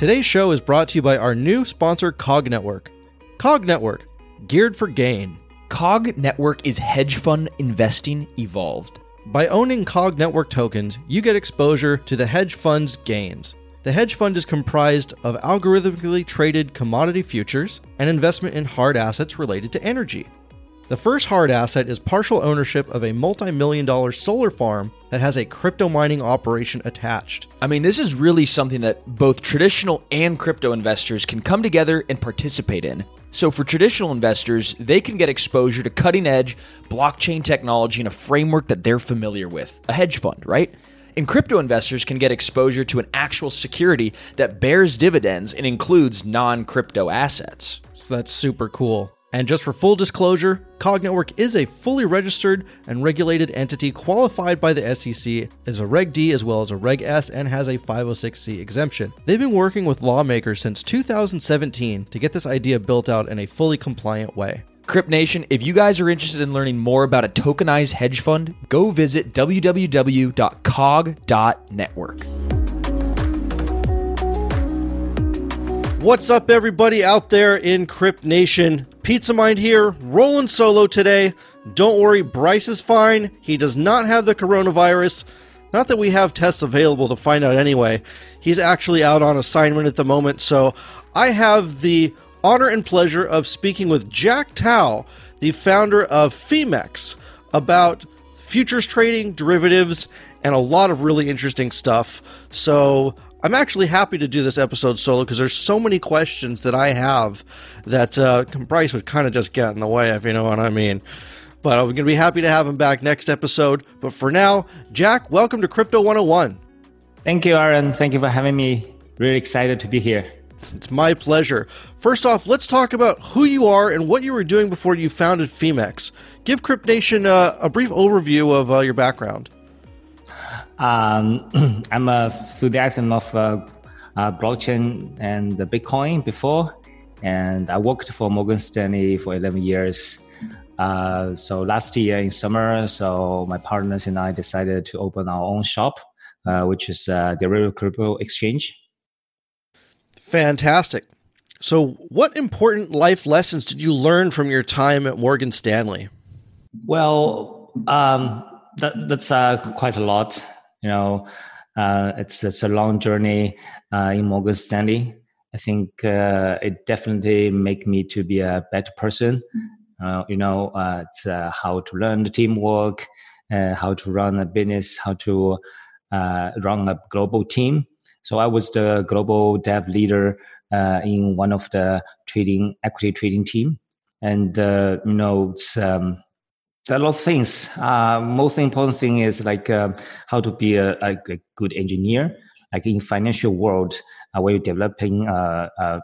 Today's show is brought to you by our new sponsor, Cog Network. Cog Network, geared for gain. Cog Network is hedge fund investing evolved. By owning Cog Network tokens, you get exposure to the hedge fund's gains. The hedge fund is comprised of algorithmically traded commodity futures and investment in hard assets related to energy. The first hard asset is partial ownership of a multi million dollar solar farm that has a crypto mining operation attached. I mean, this is really something that both traditional and crypto investors can come together and participate in. So, for traditional investors, they can get exposure to cutting edge blockchain technology in a framework that they're familiar with a hedge fund, right? And crypto investors can get exposure to an actual security that bears dividends and includes non crypto assets. So that's super cool. And just for full disclosure, Cog Network is a fully registered and regulated entity qualified by the SEC as a Reg D as well as a Reg S and has a 506c exemption. They've been working with lawmakers since 2017 to get this idea built out in a fully compliant way. Crypt Nation, if you guys are interested in learning more about a tokenized hedge fund, go visit www.cog.network. What's up, everybody out there in Crypt Nation? Pizza Mind here, rolling solo today. Don't worry, Bryce is fine. He does not have the coronavirus. Not that we have tests available to find out anyway. He's actually out on assignment at the moment, so I have the honor and pleasure of speaking with Jack Tao, the founder of Phemex, about futures trading, derivatives, and a lot of really interesting stuff. So I'm actually happy to do this episode solo because there's so many questions that I have that uh, Bryce would kind of just get in the way, if you know what I mean. But I'm going to be happy to have him back next episode. But for now, Jack, welcome to Crypto 101. Thank you, Aaron. Thank you for having me. Really excited to be here. It's my pleasure. First off, let's talk about who you are and what you were doing before you founded Phemex. Give Crypt Nation uh, a brief overview of uh, your background. Um, I'm a enthusiasm of uh, uh, blockchain and the Bitcoin before, and I worked for Morgan Stanley for 11 years. Uh, so last year in summer, so my partners and I decided to open our own shop, uh, which is uh, the Real Crypto Exchange. Fantastic. So, what important life lessons did you learn from your time at Morgan Stanley? Well, um, that, that's uh, quite a lot. You know, uh, it's it's a long journey uh, in Morgan Stanley. I think uh, it definitely make me to be a better person. Uh, you know, uh, it's uh, how to learn the teamwork, how to run a business, how to run a global team. So I was the global dev leader in one of the trading equity trading team, and you know, it's um, a lot of things. Uh, most important thing is like uh, how to be a, a, a, good engineer. Like in financial world, uh, where you're developing uh, uh,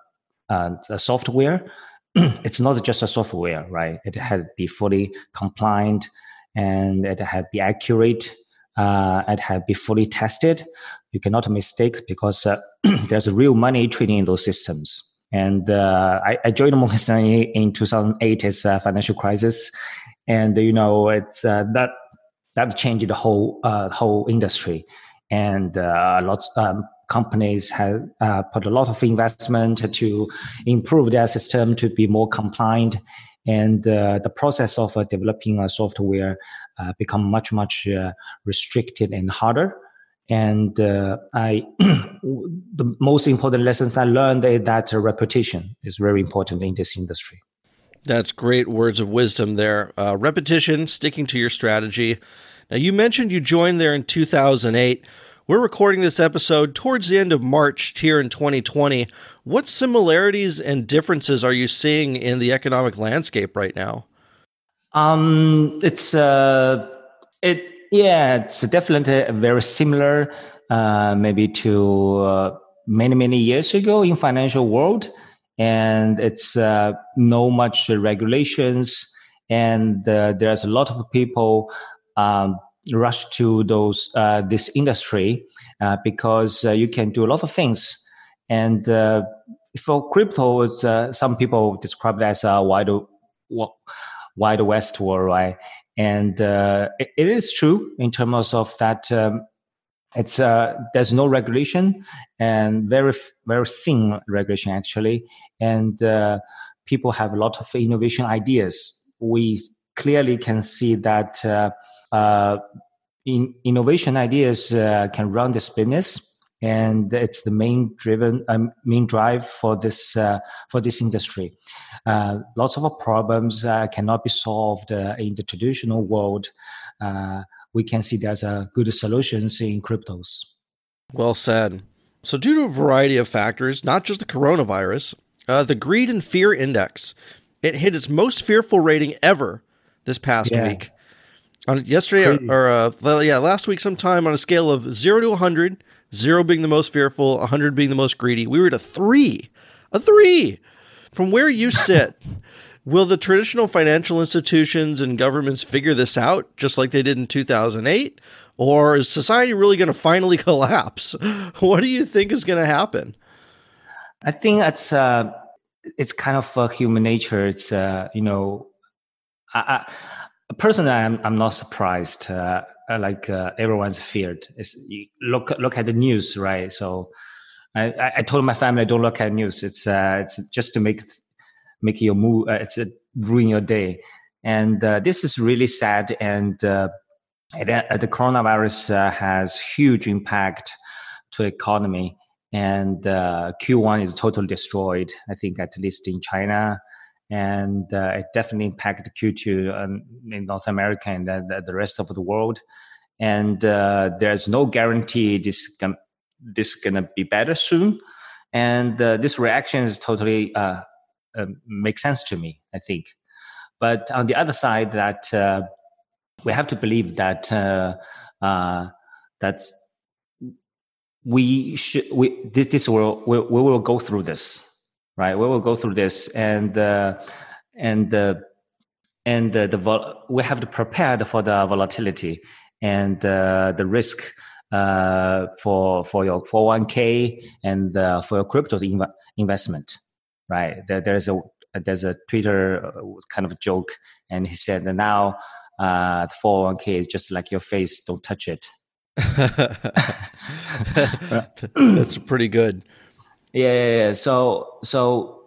uh, a software, it's not just a software, right? It had to be fully compliant, and it had to be accurate. it had to be fully tested. You cannot make mistakes because there's real money trading in those systems. And I, I, joined Morgan Stanley in 2008 as a financial crisis and you know it's uh, that that changed the whole uh, whole industry, and uh, lots um, companies have uh, put a lot of investment to improve their system to be more compliant, and uh, the process of uh, developing a software become much much restricted and harder. And I, the most important lessons I learned is that repetition is very important in this industry. That's great words of wisdom there. Uh, repetition, sticking to your strategy. Now, you mentioned you joined there in 2008. We're recording this episode towards the end of March here in 2020. What similarities and differences are you seeing in the economic landscape right now? Um, it's uh, it yeah, it's definitely very similar, uh, maybe to uh, many many years ago in financial world and it's uh, no much regulations. And uh, there's a lot of people um, rush to those uh, this industry uh, because uh, you can do a lot of things. And uh, for crypto some people describe it as a wide wide west world right and it, it is true in terms of that um, it's uh, there's no regulation and very very thin regulation actually, and uh, people have a lot of innovation ideas. We clearly can see that uh, uh in innovation ideas uh, can run this business and it's the main driven um, main drive for this uh, for this industry. Lots of problems cannot be solved in the traditional world. Uh, we can see there's a good solutions in cryptos. Well said. So, due to a variety of factors, not just the coronavirus, uh, the greed and fear index it hit its most fearful rating ever this past yeah. week. On yesterday Crazy. or, or yeah, last week sometime on a scale of zero to 100, Zero being the most fearful, 100 being the most greedy. We were at a three. A three. From where you sit, will the traditional financial institutions and governments figure this out just like they did in 2008? Or is society really going to finally collapse? What do you think is going to happen? I think it's uh, it's kind of uh, human nature. It's uh, you know, I, I, personally, I'm I'm not surprised. Uh, like uh, everyone's feared. It's, look look at the news, right? So I, I told my family, don't look at news. It's uh, it's just to make make your move. Uh, it's a, ruin your day, and uh, this is really sad. And the coronavirus has huge impact to economy, and Q1 is totally destroyed. I think at least in China and uh, it definitely impacted Q2 um, in North America and the, rest of the world. And uh, there's no guarantee this can, gonna be better soon. And uh, this reaction is totally uh, uh, makes sense to me. I think. But on the other side, that uh, we have to believe that that's we should we this this will we, we will go through this right? We will go through this, and uh, and uh, and uh, the vol- we have to prepare for the volatility and uh, the risk uh, for for your 401k and uh, for your crypto inv- investment, right? There, there's a there's a Twitter kind of joke, and he said that now the 401k is just like your face, don't touch it. That's pretty good. Yeah, yeah, yeah. So, so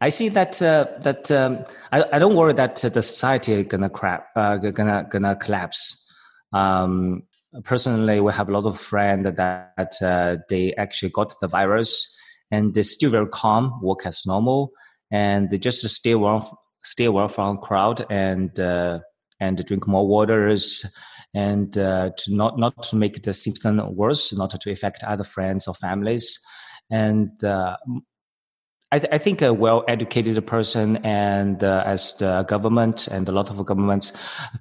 I see that uh, that um, I, I don't worry that the society is gonna crap, uh, gonna gonna collapse. Um, personally, we have a lot of friends that uh, they actually got the virus and they're still very calm, work as normal, and they just stay away, stay away from crowd and uh, and drink more waters and uh, to not not to make the symptom worse, not to affect other friends or families and uh, I, th- I, think a well-educated person and uh, as the government and a lot of governments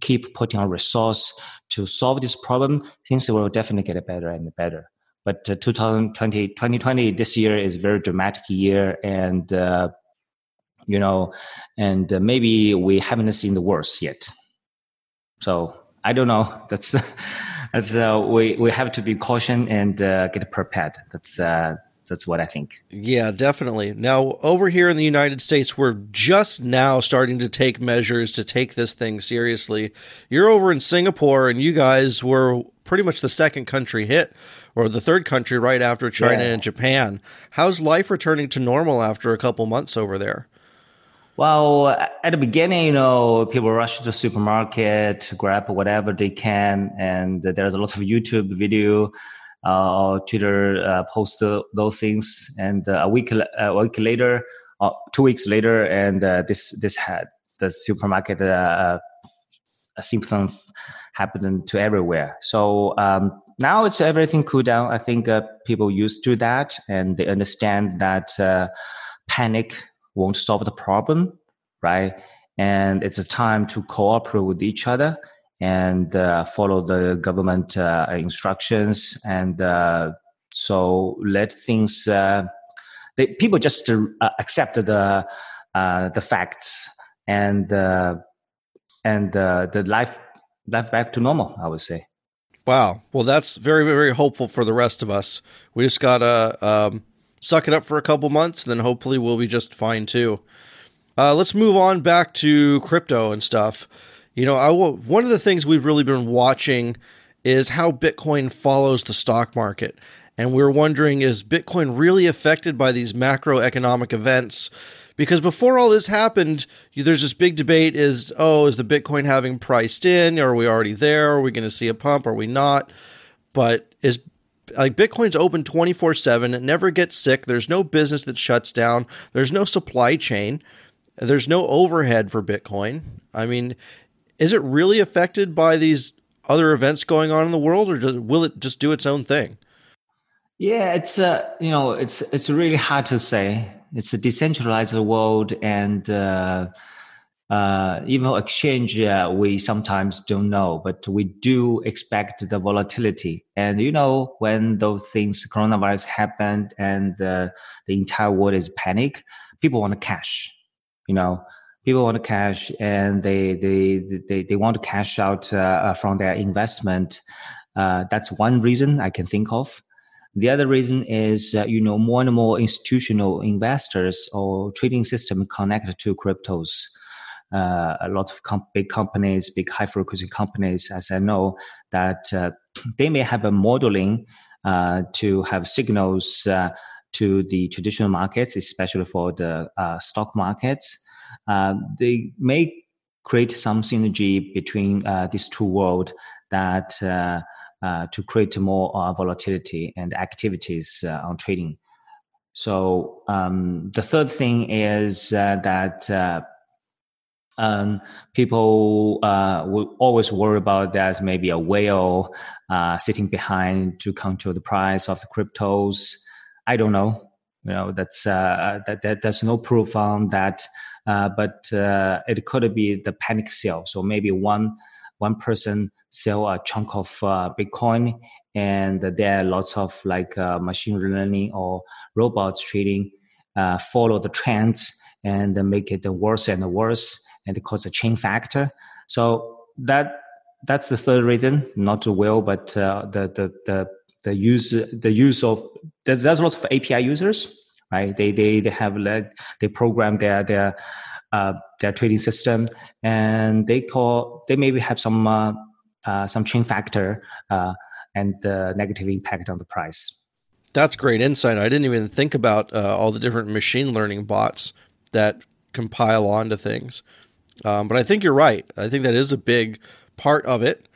keep putting on resource to solve this problem, things will definitely get better and better. But uh, 2020, 2020, this year is a very dramatic year, and uh, you know, and uh, maybe we haven't seen the worst yet. So I don't know. That's that's uh, we we have to be caution and uh, get prepared. That's uh, that's what I think. Yeah, definitely. Now over here in the United States, we're just now starting to take measures to take this thing seriously. You're over in Singapore, and you guys were pretty much the second country hit, or the third country right after China yeah. and Japan. How's life returning to normal after a couple months over there? Well, at the beginning, you know, people rush to the supermarket, grab whatever they can, and there's a lot of YouTube video uh, or Twitter uh, post those things. And uh, a week a week later, uh, two weeks later, and uh, this this had the supermarket uh, symptoms happened to everywhere. So um, now it's everything cool down. I think people used to that, and they understand that panic won't solve the problem, right? And it's a time to cooperate with each other and uh, follow the government uh, instructions. And uh, so let things, uh, they, people just uh, accept the, uh, the facts and, and the life, life back to normal, I would say. Wow. Well, that's very, very hopeful for the rest of us. We just got to um, suck it up for a couple months, and then hopefully we'll be just fine too. Uh, let's move on back to crypto and stuff. You know, I one of the things we've really been watching is how Bitcoin follows the stock market. And we're wondering is Bitcoin really affected by these macroeconomic events? Because before all this happened, there's this big debate is, oh, is the Bitcoin halving priced in? Are we already there? Are we going to see a pump? Are we not? But is like Bitcoin's open 24 7. It never gets sick. There's no business that shuts down. There's no supply chain. There's no overhead for Bitcoin. I mean, is it really affected by these other events going on in the world or will it just do its own thing? Yeah, it's uh, you know, it's it's really hard to say. It's a decentralized world, and uh, uh, even exchange, uh, we sometimes don't know, but we do expect the volatility. And you know, when those things, coronavirus happened, and uh, the entire world is panic, people want to cash. You know, people want to cash, and they they they they want to cash out uh, from their investment. Uh, that's one reason I can think of. The other reason is that you know more and more institutional investors or trading system connected to cryptos. Uh, a lot of big companies, big high frequency companies, as I know, that uh, they may have a modeling uh, to have signals uh, to the traditional markets, especially for the uh, stock markets. Uh, they may create some synergy between these two worlds that to create more uh, volatility and activities uh, on trading. So um, the third thing is uh, that uh, um, people will always worry about there's maybe a whale sitting behind to control the price of the cryptos. I don't know. You know that's that, that there's no proof on that, but it could be the panic sale. So maybe one one person sell a chunk of uh, Bitcoin, and there are lots of like uh, machine learning or robots trading uh, follow the trends and make it worse and worse, and cause a chain factor. So that that's the third reason, not to will, but uh, the the the the use the use of there's, there's lots of API users, right? They they they have like they program their their uh, their trading system, and they call they maybe have some uh, uh, some chain factor uh, and the negative impact on the price. That's great insight. I didn't even think about all the different machine learning bots that compile onto things. Um, but I think you're right. I think that is a big part of it.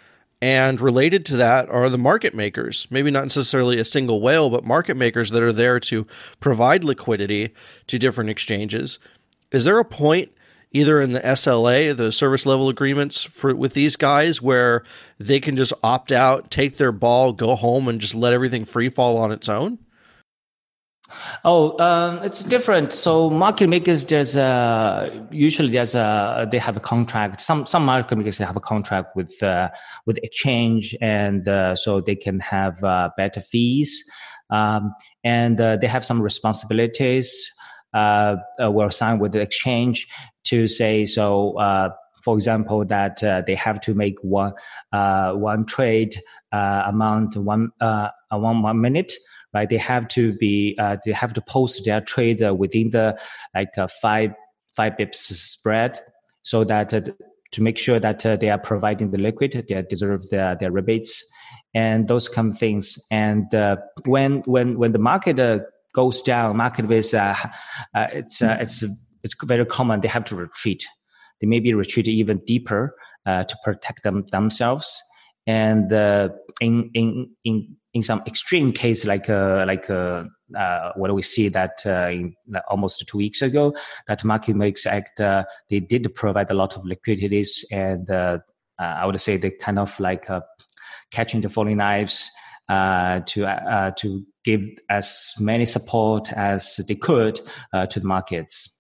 And related to that are the market makers, maybe not necessarily a single whale, but market makers that are there to provide liquidity to different exchanges. Is there a point either in the SLA, the service level agreements for with these guys, where they can just opt out, take their ball, go home, and just let everything free fall on its own? Oh, um, it's different. So market makers, there's a usually there's a they have a contract. Some some market makers have a contract with uh, with exchange, and uh, so they can have uh, better fees, um, and uh, they have some responsibilities uh, uh, were signed with the exchange to say so. Uh, for example, that uh, they have to make one uh, one trade uh, amount one one one minute. Right, they have to be they have to post their trade within the like five five bips spread, so that to make sure that they are providing the liquid, they deserve their their rebates and those kind of things. And when when when the market goes down, market is uh, uh, it's uh, it's it's very common. They have to retreat. They maybe retreat even deeper uh, to protect them themselves. And uh, in in in in some extreme case, like uh, like uh, uh, what we see that uh, in, almost two weeks ago, that Market makes Act they did provide a lot of liquidities, and I would say they kind of like catching the falling knives to to give as many support as they could uh, to the markets.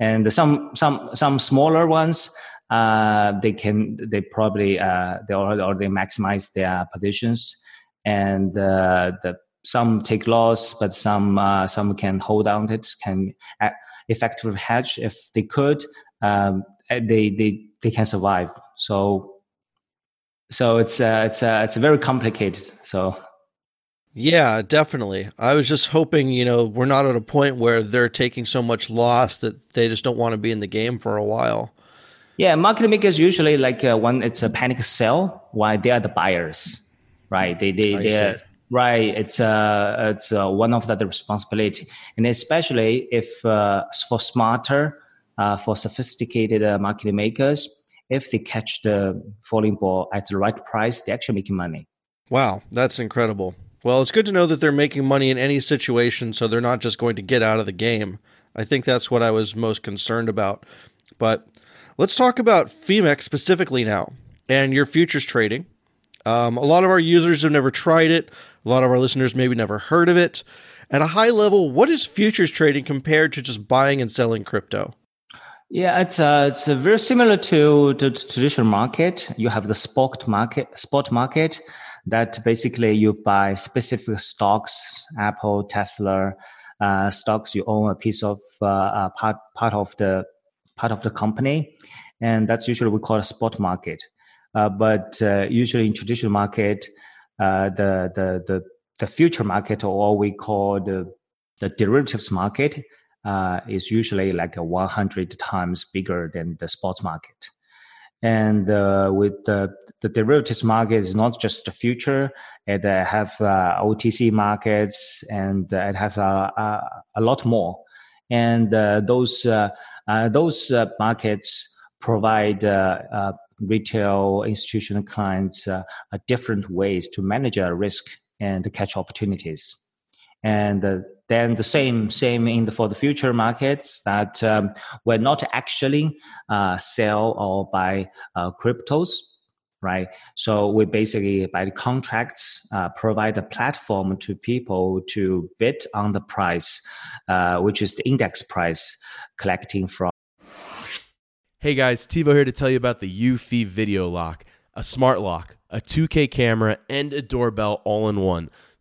And some some some smaller ones, uh, they can they probably uh, they already maximize their positions, and uh, the some take loss, but some uh, some can hold on it, can effectively hedge if they could. Um, they they they can survive. So so it's uh, it's uh, it's very complicated. So yeah, definitely. I was just hoping, you know, we're not at a point where they're taking so much loss that they just don't want to be in the game for a while. Yeah, market makers usually like uh, when it's a panic sell, why they are the buyers. right? They they they right. It's uh it's uh, one of the, responsibility, and especially if uh, for smarter, uh, for sophisticated uh, market makers, if they catch the falling ball at the right price, they're actually making money. Wow, that's incredible. Well, it's good to know that they're making money in any situation, so they're not just going to get out of the game. I think that's what I was most concerned about. But let's talk about Phemex specifically now and your futures trading. Um, a lot of our users have never tried it. A lot of our listeners maybe never heard of it. At a high level, what is futures trading compared to just buying and selling crypto? Yeah, it's uh, it's uh, very similar to the traditional market. You have the spot market, spot market that basically you buy specific stocks, Apple, Tesla, uh, stocks. You own a piece of uh, part part of the part of the company, and that's usually we call a spot market. Uh, but uh, usually in traditional market, the, the the the future market or what we call the the derivatives market is usually like a 100 times bigger than the spot market. And uh, with the, the derivatives market is not just the future; it uh, have uh, OTC markets, and uh, it has a, a, a, lot more. And uh, those uh, those markets provide retail institutional clients different ways to manage risk and catch opportunities. And then the same same in the, for the future markets that um, we're not actually uh, sell or buy uh, cryptos right? So we basically by the contracts uh, provide a platform to people to bid on the price uh, which is the index price collecting from. Hey guys tivo here to tell you about the Eufy video lock a smart lock a 2k camera and a doorbell all in one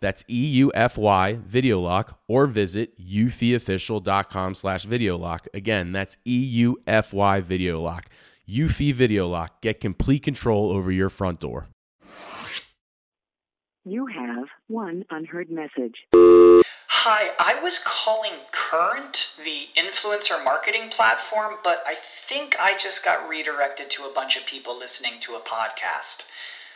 That's E-U-F-Y Video Lock or visit eufyofficial.com slash video lock. Again, that's E-U-F-Y Video Lock. Eufy Video Lock. Get complete control over your front door. You have one unheard message. Hi, I was calling Current, the influencer marketing platform, but I think I just got redirected to a bunch of people listening to a podcast.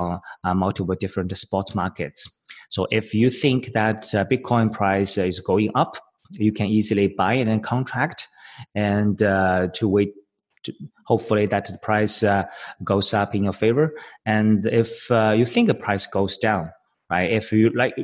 Uh, uh, multiple different spot markets. So if you think that uh, Bitcoin price is going up, you can easily buy and contract and to wait. Hopefully that the price uh, goes up in your favor. And if uh, you think the price goes down, right? If you like,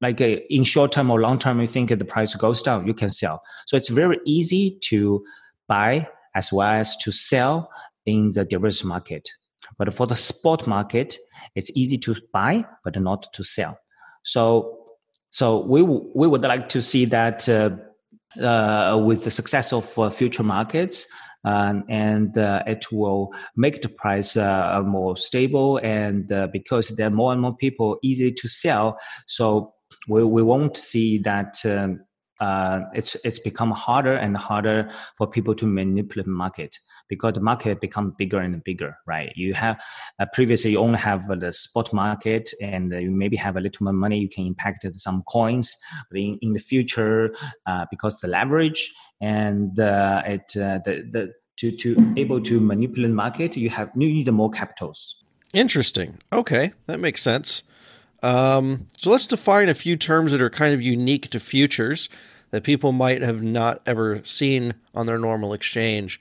like uh, in short term or long term, you think the price goes down, you can sell. So it's very easy to buy as well as to sell in the derivatives market. But for the spot market, it's easy to buy but not to sell. So, so we w- we would like to see that uh, uh, with the success of uh, future markets, and uh, it will make the price uh, more stable. And uh, because there are more and more people easy to sell, so we we won't see that. Um, uh, it's it's become harder and harder for people to manipulate market because the market become bigger and bigger, right? You have uh, previously you only have the spot market, and you maybe have a little more money. You can impact some coins, but in, in the future, uh, because the leverage and uh, it uh, the the to to able to manipulate market, you have you need more capitals. Interesting. Okay, that makes sense. Um, so let's define a few terms that are kind of unique to futures that people might have not ever seen on their normal exchange.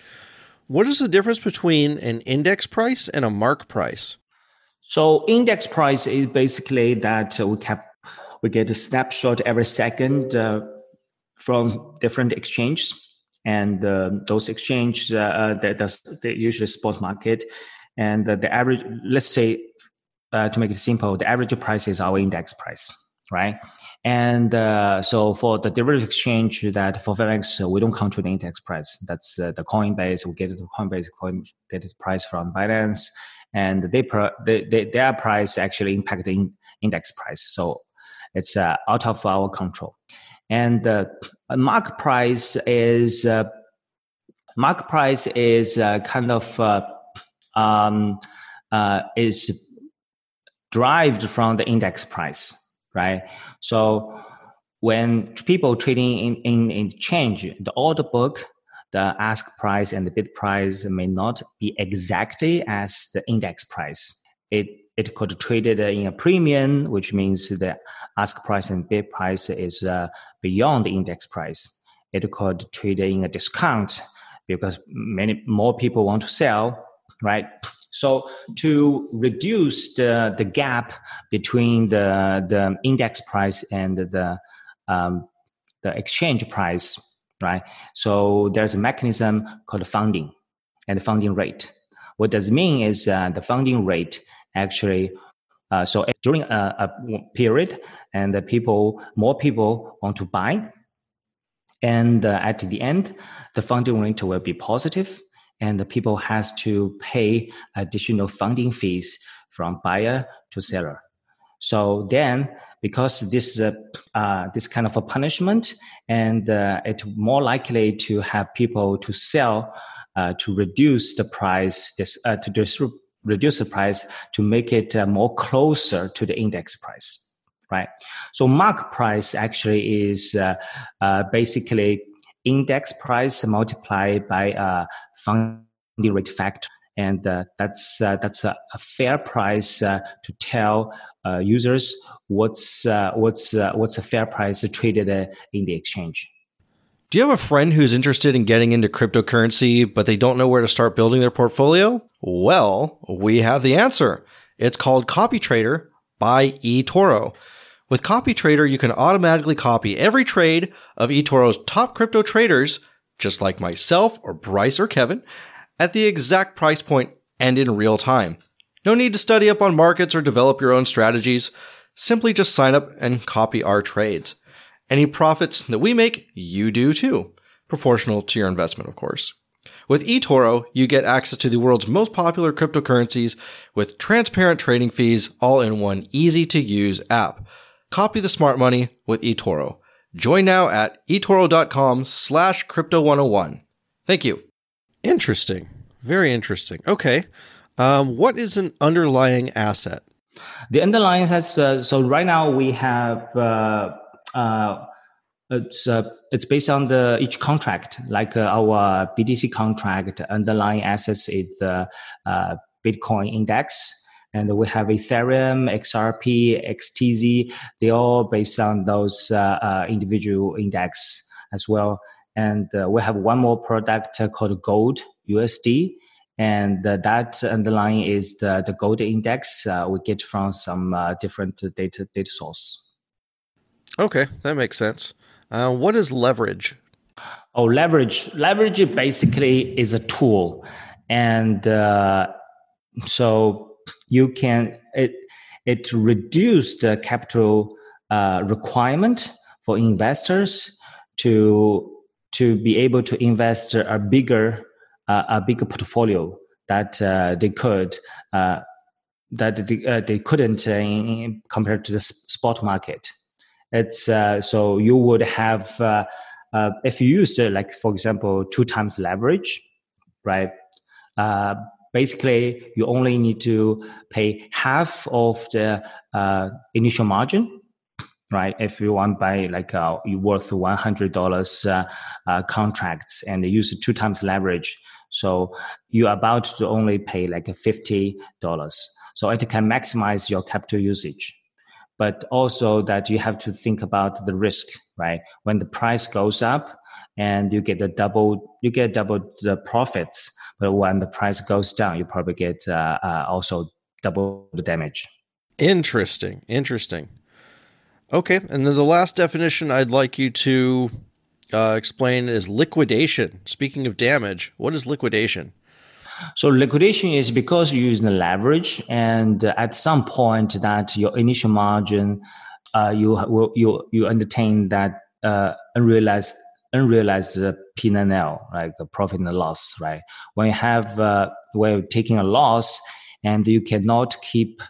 What is the difference between an index price and a mark price? So index price is basically that uh, we we get a snapshot every second uh, from different exchanges, and uh, those exchanges uh, uh, usually spot market, and the average. Let's say uh, to make it simple, the average price is our index price, right? And uh, so for the derivative exchange that for Phemex, uh, we don't control the index price. That's uh, the Coinbase. We get the Coinbase coin, get the price from Binance, and they, they, they their price actually impact the in, index price. So it's uh, out of our control. And uh, mark price is uh, mark price is kind of um, is derived from the index price right? So when people trading in, in, in exchange, the order book, the ask price and the bid price may not be exactly as the index price. It it could trade it in a premium, which means the ask price and bid price is uh, beyond the index price. It could trade in a discount because many more people want to sell, right? So to reduce the, the gap between the, the index price and the, um, the exchange price, right? So there's a mechanism called funding and the funding rate. What does mean is uh, the funding rate actually uh, so during a, a, period and the people more people want to buy and uh, at the end the funding rate will be positive and the people has to pay additional funding fees from buyer to seller. So then, because this uh, uh, this kind of a punishment, and uh, it's more likely to have people to sell uh, to reduce the price, this, uh, to dis- reduce the price to make it uh, more closer to the index price, right? So mark price actually is basically index price multiplied by a funding rate factor. And uh, that's uh, that's a, a, fair price uh, to tell uh, users what's uh, what's uh, what's a fair price traded in the exchange. Do you have a friend who's interested in getting into cryptocurrency, but they don't know where to start building their portfolio? Well, we have the answer. It's called CopyTrader by eToro. With CopyTrader, you can automatically copy every trade of eToro's top crypto traders, just like myself or Bryce or Kevin, at the exact price point and in real time. No need to study up on markets or develop your own strategies. Simply just sign up and copy our trades. Any profits that we make, you do too. Proportional to your investment, of course. With eToro, you get access to the world's most popular cryptocurrencies with transparent trading fees all in one easy to use app. Copy the smart money with eToro. Join now at eToro.com slash crypto101. Thank you. Interesting. Very interesting. Okay. Um, what is an underlying asset? The underlying has uh, so right now we have uh, uh, it's uh, it's based on the each contract like uh, our BTC contract underlying assets is the uh, Bitcoin index and we have Ethereum, XRP, XTZ. They all based on those individual index as well. And we have one more product called Gold USD and uh, that underlying is the, the gold index uh, we get from some uh, different data data source. Okay, that makes sense. Uh, what is leverage? Oh, leverage. Leverage basically is a tool, and uh, so you can it it reduce the capital uh, requirement for investors to to be able to invest a bigger uh, a bigger portfolio that uh, they could uh, that they, uh, they couldn't in, compared to the spot market. It's uh, so you would have uh, if you used like for example two times leverage, right? Basically, you only need to pay half of the initial margin right? If you want to buy like uh, you worth one hundred dollars uh, uh, contracts and use two times leverage, so you're about to only pay like $50. So it can maximize your capital usage. But also that you have to think about the risk, right? When the price goes up and you get the double, you get double the profits. But when the price goes down, you probably get uh, uh, also double the damage. Interesting. Interesting. Okay. And then the last definition I'd like you to uh, explain is liquidation. Speaking of damage, what is liquidation? So liquidation is because you're using the leverage, and at some point that your initial margin, uh, you will you you entertain that uh, unrealized unrealized P&L, like a profit and loss, right? When you have uh, when you're taking a loss, and you cannot keep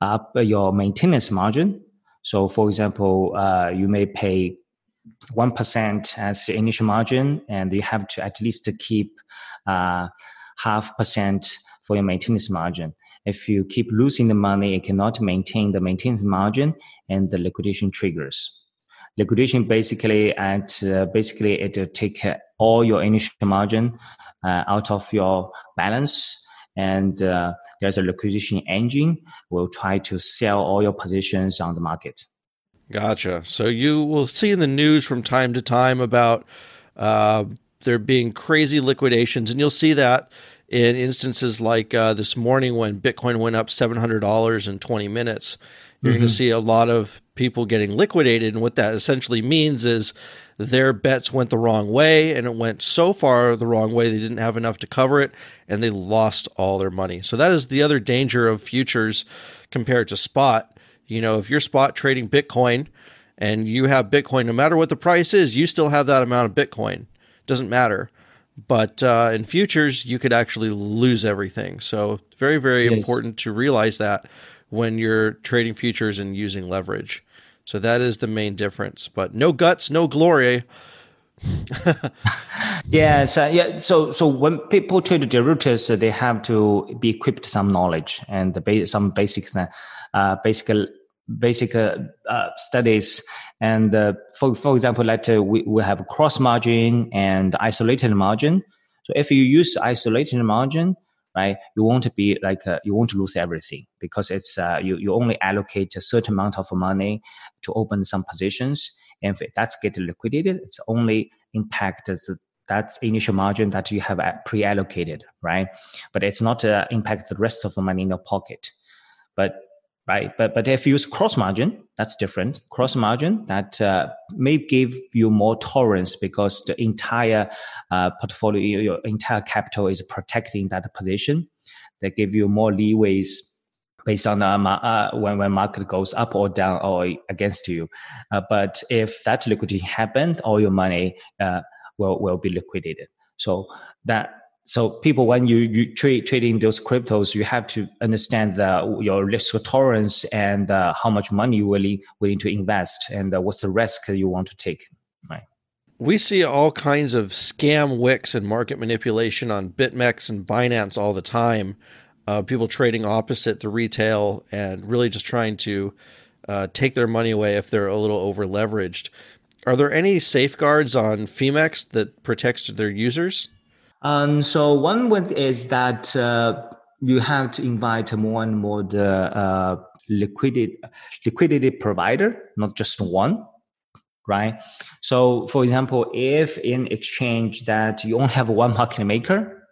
up your maintenance margin. So, for example, uh, you may pay 1% as initial margin, and you have to at least keep uh, half percent for your maintenance margin. If you keep losing the money, you cannot maintain the maintenance margin, and the liquidation triggers. Liquidation basically at uh, basically it uh, take all your initial margin uh, out of your balance, and uh, there's a liquidation engine will try to sell all your positions on the market. Gotcha. So you will see in the news from time to time about there being crazy liquidations, and you'll see that in instances like uh, this morning when Bitcoin went up seven hundred dollars in twenty minutes. You're mm-hmm. going to see a lot of people getting liquidated, and what that essentially means is their bets went the wrong way, and it went so far the wrong way they didn't have enough to cover it, and they lost all their money. So that is the other danger of futures compared to spot you know, if you're spot trading Bitcoin and you have Bitcoin, no matter what the price is, you still have that amount of Bitcoin. Doesn't matter. But uh, in futures, you could actually lose everything. So, very, very yes. important to realize that when you're trading futures and using leverage. So, that is the main difference. But no guts, no glory. yes, uh, yeah. So, so when people trade derivatives, they have to be equipped some knowledge and some basic, uh, basic basic uh, uh, studies. And uh, for, for example, like uh, we, we have cross margin and isolated margin. So if you use isolated margin, right, you won't be like, uh, you won't lose everything because it's, uh, you, you only allocate a certain amount of money to open some positions. And if that's get liquidated, it's only impact that's initial margin that you have pre-allocated, right? But it's not uh, impact the rest of the money in your pocket. But right? But but if you use cross margin, that's different. Cross margin that uh, may give you more tolerance because the entire uh, portfolio, your entire capital is protecting that position. That give you more leeways based on uh, uh, when when market goes up or down or against you. Uh, but if that liquidity happened, all your money uh, will will be liquidated. So that so people when you, you trade trading those cryptos you have to understand the, your risk tolerance and uh, how much money you're willing, willing to invest and uh, what's the risk you want to take right we see all kinds of scam wicks and market manipulation on bitmex and binance all the time uh, people trading opposite the retail and really just trying to uh, take their money away if they're a little over leveraged. Are there any safeguards on Phemex that protects their users? Um, so one one is that uh, you have to invite more and more the uh, liquidity liquidity provider, not just one, right? So, for example, if in exchange that you only have one market maker,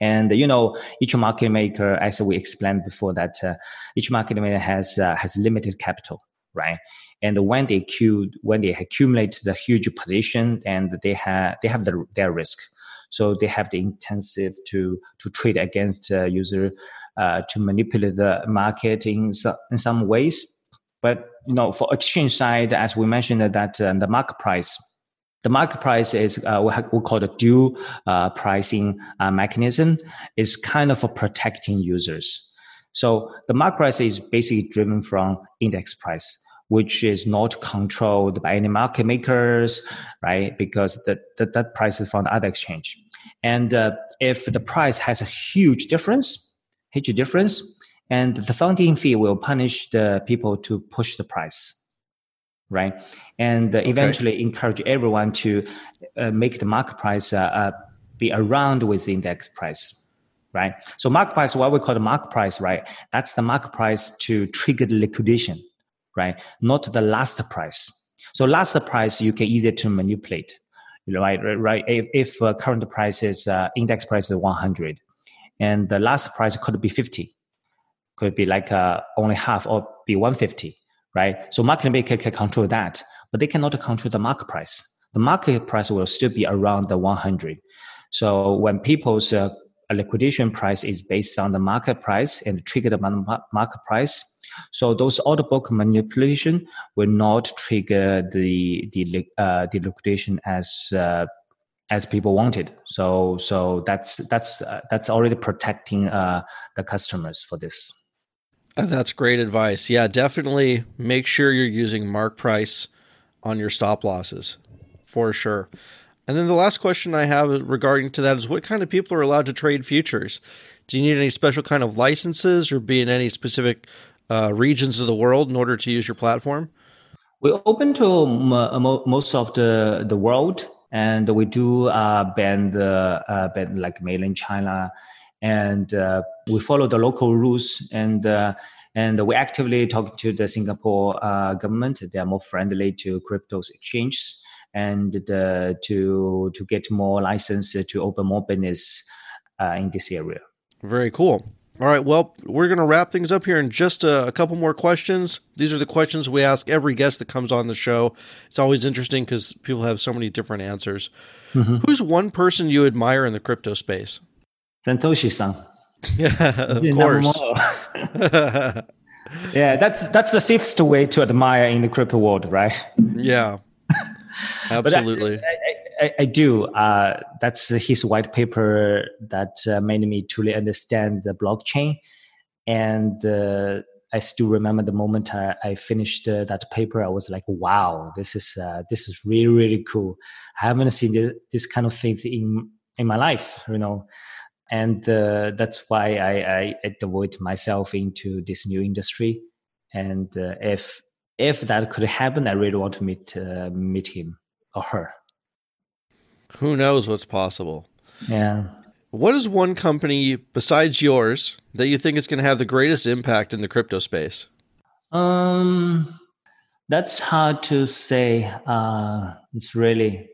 and you know each market maker, as we explained before, that uh, each market maker has uh, has limited capital, right? And when they accumulate, when they accumulate the huge position, and they have they have the, their risk, so they have the intensive to to trade against uh, user uh, to manipulate the market in, in some ways. But you know, for exchange side, as we mentioned, that uh, the market price, the market price is uh, we call the dual uh, pricing uh, mechanism, is kind of protecting users. So the market price is basically driven from index price which is not controlled by any market makers, right? Because that that, that price is from the other exchange. And uh, if the price has a huge difference, huge difference, and the funding fee will punish the people to push the price right and uh, eventually okay. encourage everyone to uh, make the market price uh, uh, be around with the index price right so market price what we call the market price right that's the market price to trigger the liquidation right? Not the last price. So last price you can easy to manipulate right right if, if uh, current price is uh, index price is 100 and the last price could be 50 could be like uh, only half or be 150 right? So market maker can control that but they cannot control the market price. The market price will still be around the 100 so when people's uh, liquidation price is based on the market price and triggered by the market price so those order book manipulation will not trigger the the uh, the liquidation as uh, as people wanted. So so that's that's uh, that's already protecting uh, the customers for this. Uh, that's great advice. Yeah, definitely make sure you're using mark price on your stop losses for sure. And then the last question I have regarding to that is what kind of people are allowed to trade futures? Do you need any special kind of licenses or be in any specific uh, regions of the world in order to use your platform? We're open to most of the, the world and we do uh, ban the uh, ban like mainland China, and uh, we follow the local rules and. Uh, and we actively talk to the Singapore uh, government. They are more friendly to cryptos exchanges and the, to to get more license to open more business uh, in this area. Very cool. All right. Well, we're going to wrap things up here in just a, a, couple more questions. These are the questions we ask every guest that comes on the show. It's always interesting because people have so many different answers. Mm-hmm. Who's one person you admire in the crypto space? Satoshi-san. Yeah, of course. yeah, that's that's the safest way to admire in the crypto world, right? Yeah, absolutely. I, I, I, I do. Uh, that's his white paper that uh, made me truly understand the blockchain. And uh, I still remember the moment I, I finished uh, that paper. I was like, "Wow, this is uh, this is really really cool. I haven't seen this, this kind of thing in in my life, you know." And uh, that's why I, I, I devote myself into this new industry. And if if that could happen, I really want to meet meet him or her. Who knows what's possible? Yeah. What is one company besides yours that you think is going to have the greatest impact in the crypto space? Um, that's hard to say. Uh, it's really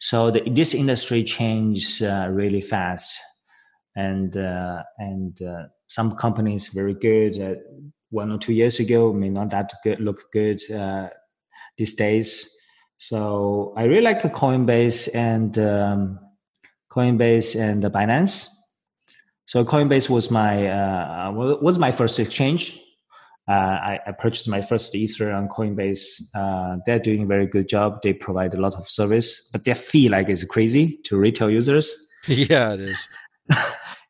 so. The, this industry changes uh, really fast, and uh, and uh, some companies very good uh, one or two years ago may not that good look good uh, these days so I really like Coinbase and um, Coinbase and Binance. So Coinbase was my uh, was my first exchange. Uh, I, I, purchased my first Ether on Coinbase. Uh, they're doing a very good job. They provide a lot of service, but their fee like is crazy to retail users. Yeah, it is. you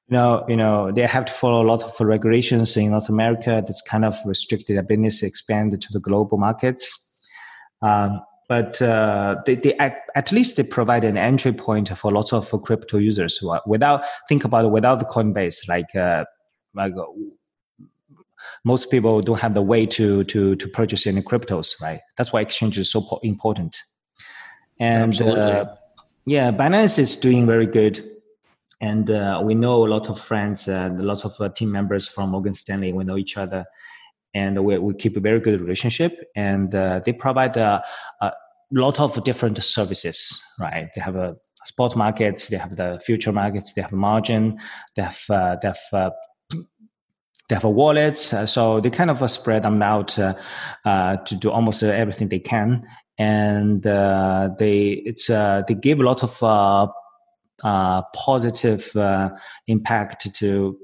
know, you know, they have to follow a lot of regulations in North America. That's kind of restricted their business expand to the global markets. Um, but uh, they, they at, least they provide an entry point for lots of crypto users who are without think about it without the coinbase like uh, like most people don't have the way to to to purchase any cryptos, right? That's why exchange is so important. And uh, yeah, Binance is doing very good, and uh, we know a lot of friends, uh, lots of uh, team members from Morgan Stanley. We know each other, and we, we keep a very good relationship. And uh, they provide a, a lot of different services, right? They have a spot markets, they have the future markets, they have margin, they have uh, they have uh, they have a wallet, uh, so they kind of uh, spread them out uh, to do almost everything they can, and they it's they give a lot of positive impact to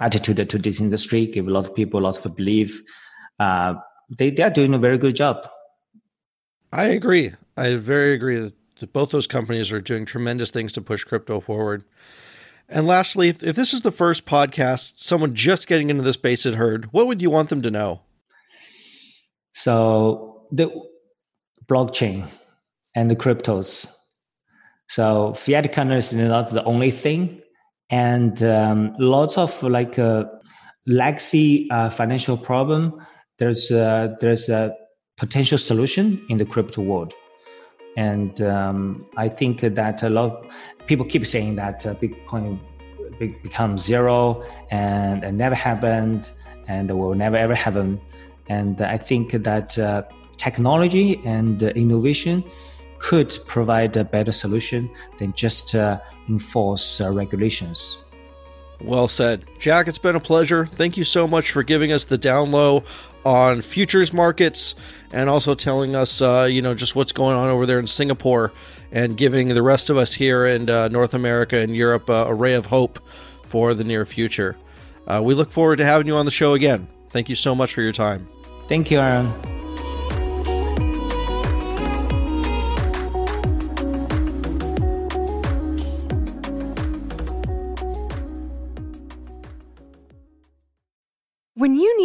attitude to this industry, give a lot of people a lot of belief. Uh, they they are doing a very good job. I agree. I very agree that both those companies are doing tremendous things to push crypto forward. And lastly, if, if this is the first podcast someone just getting into this space had heard, what would you want them to know? So the blockchain and the cryptos. So fiat currency is not the only thing, and um, lots of like uh, legacy uh, financial problem. There's uh, there's a potential solution in the crypto world, and um, I think that a lot of people keep saying that uh, Bitcoin be- become zero and, and never happened and will never ever happen. And I think that uh, technology and innovation could provide a better solution than just uh, enforce uh, regulations. Well said. Jack, it's been a pleasure. Thank you so much for giving us the down low on futures markets and also telling us, uh, you know, just what's going on over there in Singapore and giving the rest of us here in uh, North America and Europe uh, a ray of hope for the near future. Uh, we look forward to having you on the show again. Thank you so much for your time. Thank you, Aaron.